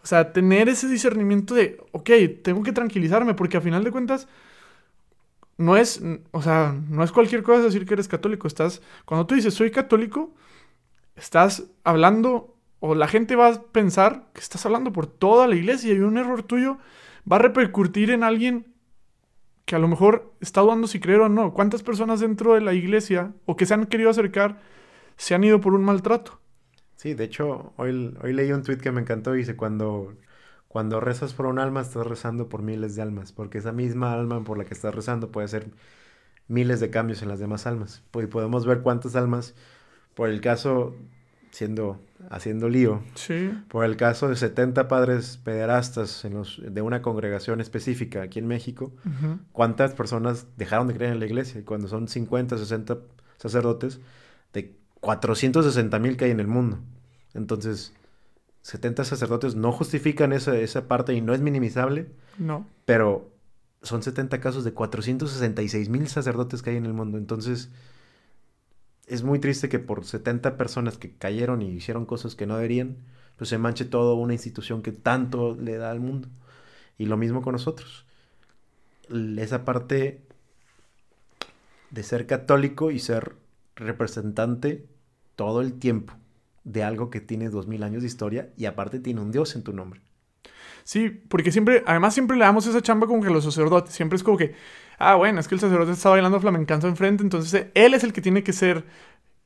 O sea, tener ese discernimiento de, ok, tengo que tranquilizarme, porque a final de cuentas no es, o sea, no es cualquier cosa decir que eres católico. Estás, cuando tú dices soy católico, estás hablando, o la gente va a pensar que estás hablando por toda la iglesia y un error tuyo va a repercutir en alguien que a lo mejor está dudando si creer o no. ¿Cuántas personas dentro de la iglesia o que se han querido acercar se han ido por un maltrato? Sí, de hecho, hoy, hoy leí un tweet que me encantó y dice, cuando cuando rezas por un alma, estás rezando por miles de almas, porque esa misma alma por la que estás rezando puede hacer miles de cambios en las demás almas. Y podemos ver cuántas almas, por el caso, siendo, haciendo lío, por el caso de 70 padres pederastas en los, de una congregación específica aquí en México, cuántas personas dejaron de creer en la iglesia. Y cuando son 50, 60 sacerdotes, de 460 mil que hay en el mundo. Entonces, 70 sacerdotes no justifican esa, esa parte y no es minimizable. No. Pero son 70 casos de 466 mil sacerdotes que hay en el mundo. Entonces, es muy triste que por 70 personas que cayeron y hicieron cosas que no deberían, pues se manche toda una institución que tanto le da al mundo. Y lo mismo con nosotros. Esa parte de ser católico y ser representante todo el tiempo de algo que tiene dos mil años de historia y aparte tiene un Dios en tu nombre. Sí, porque siempre, además siempre le damos esa chamba como que a los sacerdotes, siempre es como que, ah, bueno, es que el sacerdote está bailando flamencanzo enfrente, entonces él es el que tiene que ser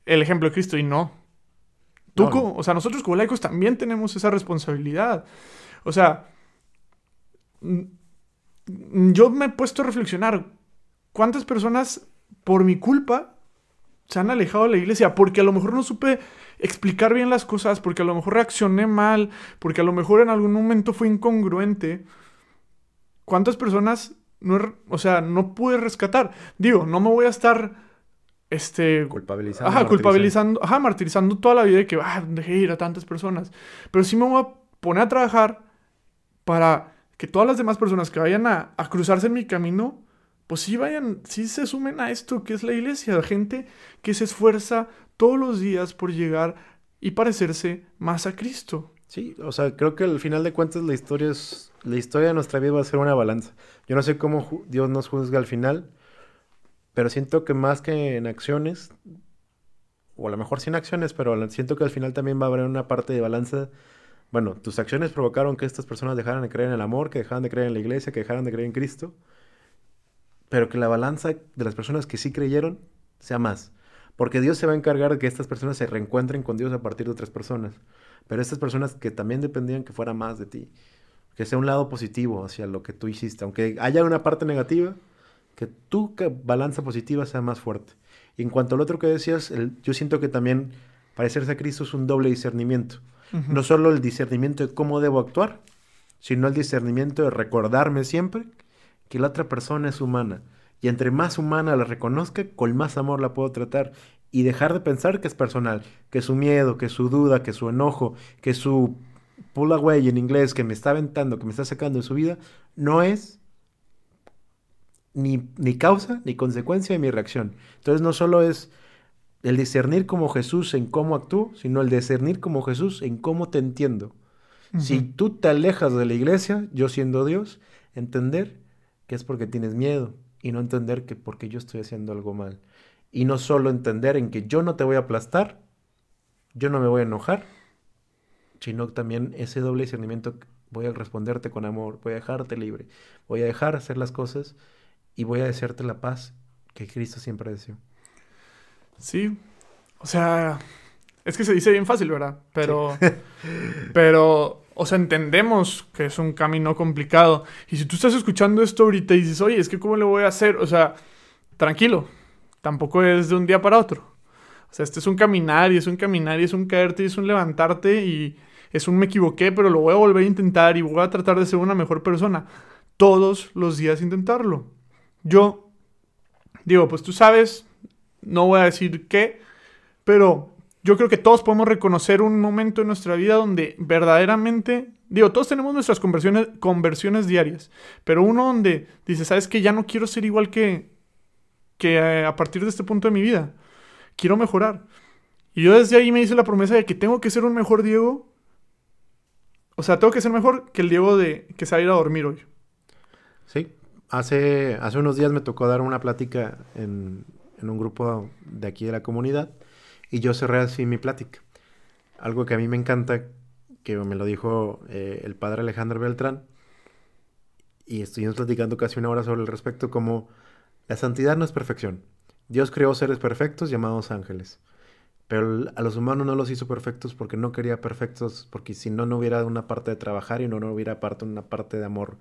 el ejemplo de Cristo y no. Tú, o sea, nosotros como laicos también tenemos esa responsabilidad. O sea, yo me he puesto a reflexionar, ¿cuántas personas por mi culpa se han alejado de la iglesia? Porque a lo mejor no supe explicar bien las cosas, porque a lo mejor reaccioné mal, porque a lo mejor en algún momento fue incongruente. ¿Cuántas personas no, o sea, no pude rescatar? Digo, no me voy a estar este culpabilizando, ajá, culpabilizando, ajá, martirizando toda la vida de que ah, dejé ir a tantas personas, pero sí me voy a poner a trabajar para que todas las demás personas que vayan a, a cruzarse en mi camino pues sí vayan, sí se sumen a esto que es la iglesia, gente que se esfuerza todos los días por llegar y parecerse más a Cristo. Sí, o sea, creo que al final de cuentas la historia es la historia de nuestra vida va a ser una balanza. Yo no sé cómo Dios nos juzga al final, pero siento que más que en acciones o a lo mejor sin acciones, pero siento que al final también va a haber una parte de balanza. Bueno, tus acciones provocaron que estas personas dejaran de creer en el amor, que dejaran de creer en la iglesia, que dejaran de creer en Cristo. pero que la balanza de las personas que sí creyeron sea más. Porque Dios se va a encargar de que estas personas se reencuentren con Dios a partir de otras personas. Pero estas personas que también dependían que fuera más de ti. Que sea un lado positivo hacia lo que tú hiciste. Aunque haya una parte negativa, que tu balanza positiva sea más fuerte. Y en cuanto al otro que decías, yo siento que también parecerse a Cristo es un doble discernimiento. No solo el discernimiento de cómo debo actuar, sino el discernimiento de recordarme siempre que la otra persona es humana. Y entre más humana la reconozca, con más amor la puedo tratar. Y dejar de pensar que es personal, que su miedo, que su duda, que su enojo, que su pull away en inglés, que me está aventando, que me está sacando de su vida, no es ni, ni causa ni consecuencia de mi reacción. Entonces no solo es el discernir como Jesús en cómo actúo, sino el discernir como Jesús en cómo te entiendo. Si tú te alejas de la iglesia, yo siendo Dios, entender que es porque tienes miedo y no entender que porque yo estoy haciendo algo mal. Y no solo entender en que yo no te voy a aplastar, yo no me voy a enojar, sino también ese doble discernimiento, voy a responderte con amor, voy a dejarte libre, voy a dejar hacer las cosas y voy a desearte la paz que Cristo siempre deseó. Sí, o sea, es que se dice bien fácil, ¿verdad? Pero, pero, o sea, entendemos que es un camino complicado. Y si tú estás escuchando esto ahorita y dices, oye, es que ¿cómo le voy a hacer? O sea, tranquilo, tampoco es de un día para otro. O sea, este es un caminar y es un caminar y es un caerte y es un levantarte y es un me equivoqué, pero lo voy a volver a intentar y voy a tratar de ser una mejor persona. Todos los días intentarlo. Yo digo, pues tú sabes, no voy a decir qué, pero yo creo que todos podemos reconocer un momento en nuestra vida donde verdaderamente, digo, todos tenemos nuestras conversiones, diarias, pero uno donde dice, ¿sabes qué? Ya no quiero ser igual que, que eh, a partir de este punto de mi vida. Quiero mejorar. Y yo desde ahí me hice la promesa de que tengo que ser un mejor Diego. O sea, tengo que ser mejor que el Diego de que se va a a dormir hoy. Sí. Hace, hace unos días me tocó dar una plática en, en un grupo de aquí de la comunidad y yo cerré así mi plática. Algo que a mí me encanta, que me lo dijo eh, el padre Alejandro Beltrán, y estuvimos platicando casi una hora sobre el respecto, como la santidad no es perfección. Dios creó seres perfectos llamados ángeles. Pero a los humanos no los hizo perfectos porque no quería perfectos, porque si no, no hubiera una parte de trabajar y no, no hubiera parte, una parte de amor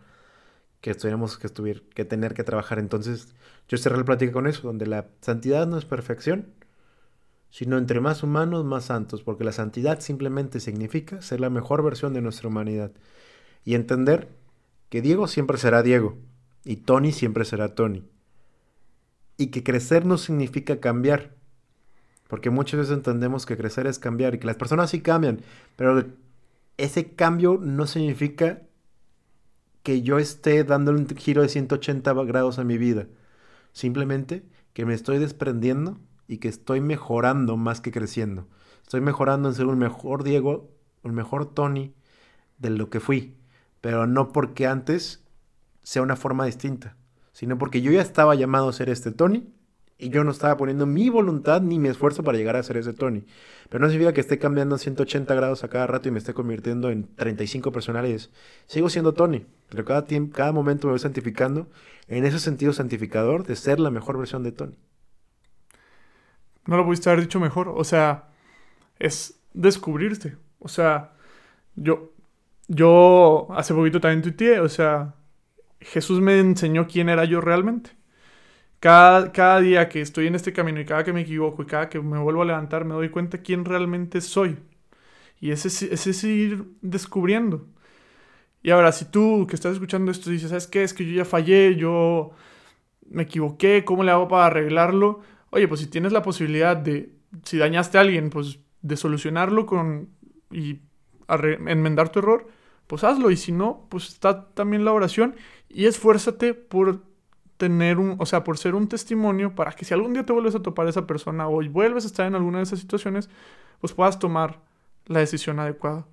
que tuviéramos que, que tener que trabajar. Entonces, yo cerré la plática con eso, donde la santidad no es perfección, sino entre más humanos, más santos, porque la santidad simplemente significa ser la mejor versión de nuestra humanidad y entender que Diego siempre será Diego y Tony siempre será Tony. Y que crecer no significa cambiar, porque muchas veces entendemos que crecer es cambiar y que las personas sí cambian, pero ese cambio no significa que yo esté dando un giro de 180 grados a mi vida. Simplemente que me estoy desprendiendo y que estoy mejorando más que creciendo. Estoy mejorando en ser un mejor Diego, un mejor Tony de lo que fui. Pero no porque antes sea una forma distinta, sino porque yo ya estaba llamado a ser este Tony y yo no estaba poniendo mi voluntad ni mi esfuerzo para llegar a ser ese Tony. Pero no significa que esté cambiando 180 grados a cada rato y me esté convirtiendo en 35 personalidades. Sigo siendo Tony, pero cada, tiempo, cada momento me voy santificando en ese sentido santificador de ser la mejor versión de Tony. No lo pudiste haber dicho mejor. O sea, es descubrirte. O sea, yo, yo hace poquito también tuiteé, o sea, Jesús me enseñó quién era yo realmente. Cada, cada día que estoy en este camino y cada que me equivoco y cada que me vuelvo a levantar, me doy cuenta quién realmente soy. Y ese, ese es ir descubriendo. Y ahora, si tú que estás escuchando esto dices, ¿sabes qué? Es que yo ya fallé, yo me equivoqué, ¿cómo le hago para arreglarlo? Oye, pues si tienes la posibilidad de, si dañaste a alguien, pues de solucionarlo con y enmendar tu error, pues hazlo. Y si no, pues está también la oración y esfuérzate por tener un, o sea, por ser un testimonio para que si algún día te vuelves a topar a esa persona o vuelves a estar en alguna de esas situaciones, pues puedas tomar la decisión adecuada.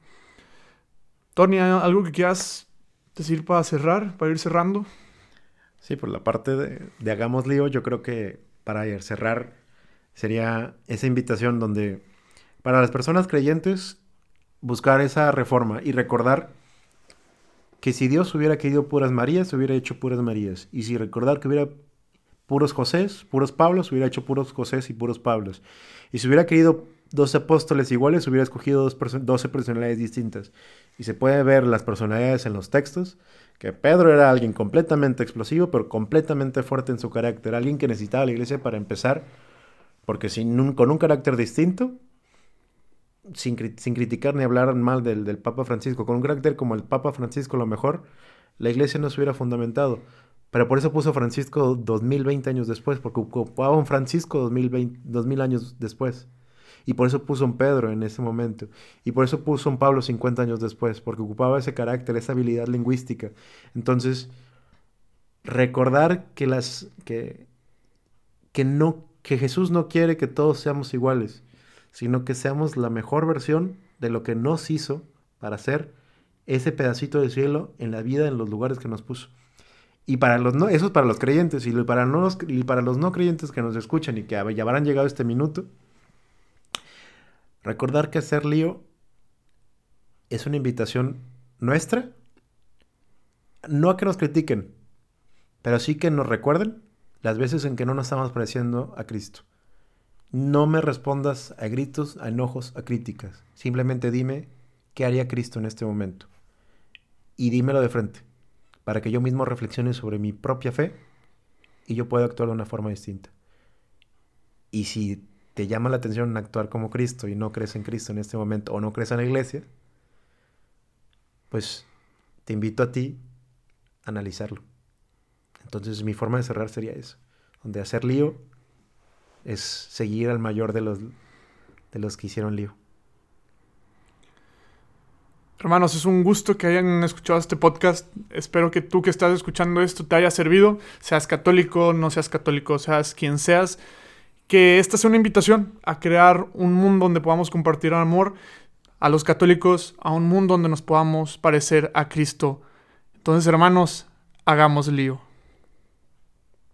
Tony, ¿algo que quieras decir para cerrar, para ir cerrando? Sí, por la parte de, de Hagamos Lío, yo creo que para cerrar sería esa invitación donde para las personas creyentes buscar esa reforma y recordar que si Dios hubiera querido puras Marías, hubiera hecho puras Marías. Y si recordar que hubiera puros Josés, puros Pablos, hubiera hecho puros Josés y puros Pablos. Y si hubiera querido 12 apóstoles iguales, hubiera escogido 12 personalidades distintas. Y se puede ver las personalidades en los textos, que Pedro era alguien completamente explosivo, pero completamente fuerte en su carácter, alguien que necesitaba la iglesia para empezar, porque sin con un carácter distinto, sin, criticar ni hablar mal del, del Papa Francisco, con un carácter como el Papa Francisco, lo mejor, la iglesia no se hubiera fundamentado. Pero por eso puso Francisco 2020 años después, porque ocupaba un Francisco 2020, 2000 años después. Y por eso puso un Pedro en ese momento. Y por eso puso un Pablo 50 años después, porque ocupaba ese carácter, esa habilidad lingüística. Entonces, recordar que las que que no que Jesús no quiere que todos seamos iguales, sino que seamos la mejor versión de lo que nos hizo para ser ese pedacito de cielo en la vida en los lugares que nos puso. Y para los no, eso es para los creyentes y para, no los, y para los no creyentes que nos escuchan y que ya habrán llegado este minuto, recordar que hacer lío es una invitación nuestra, no a que nos critiquen, pero sí que nos recuerden las veces en que no nos estamos pareciendo a Cristo. No me respondas a gritos, a enojos, a críticas. Simplemente dime qué haría Cristo en este momento. Y dímelo de frente para que yo mismo reflexione sobre mi propia fe y yo pueda actuar de una forma distinta. Y si te llama la atención actuar como Cristo y no crees en Cristo en este momento o no crees en la iglesia, pues te invito a ti a analizarlo. Entonces mi forma de cerrar sería eso, donde hacer lío es seguir al mayor de los, de los que hicieron lío. Hermanos, es un gusto que hayan escuchado este podcast. Espero que tú que estás escuchando esto te haya servido, seas católico, no seas católico, seas quien seas. Que esta sea una invitación a crear un mundo donde podamos compartir amor a los católicos, a un mundo donde nos podamos parecer a Cristo. Entonces, hermanos, hagamos lío.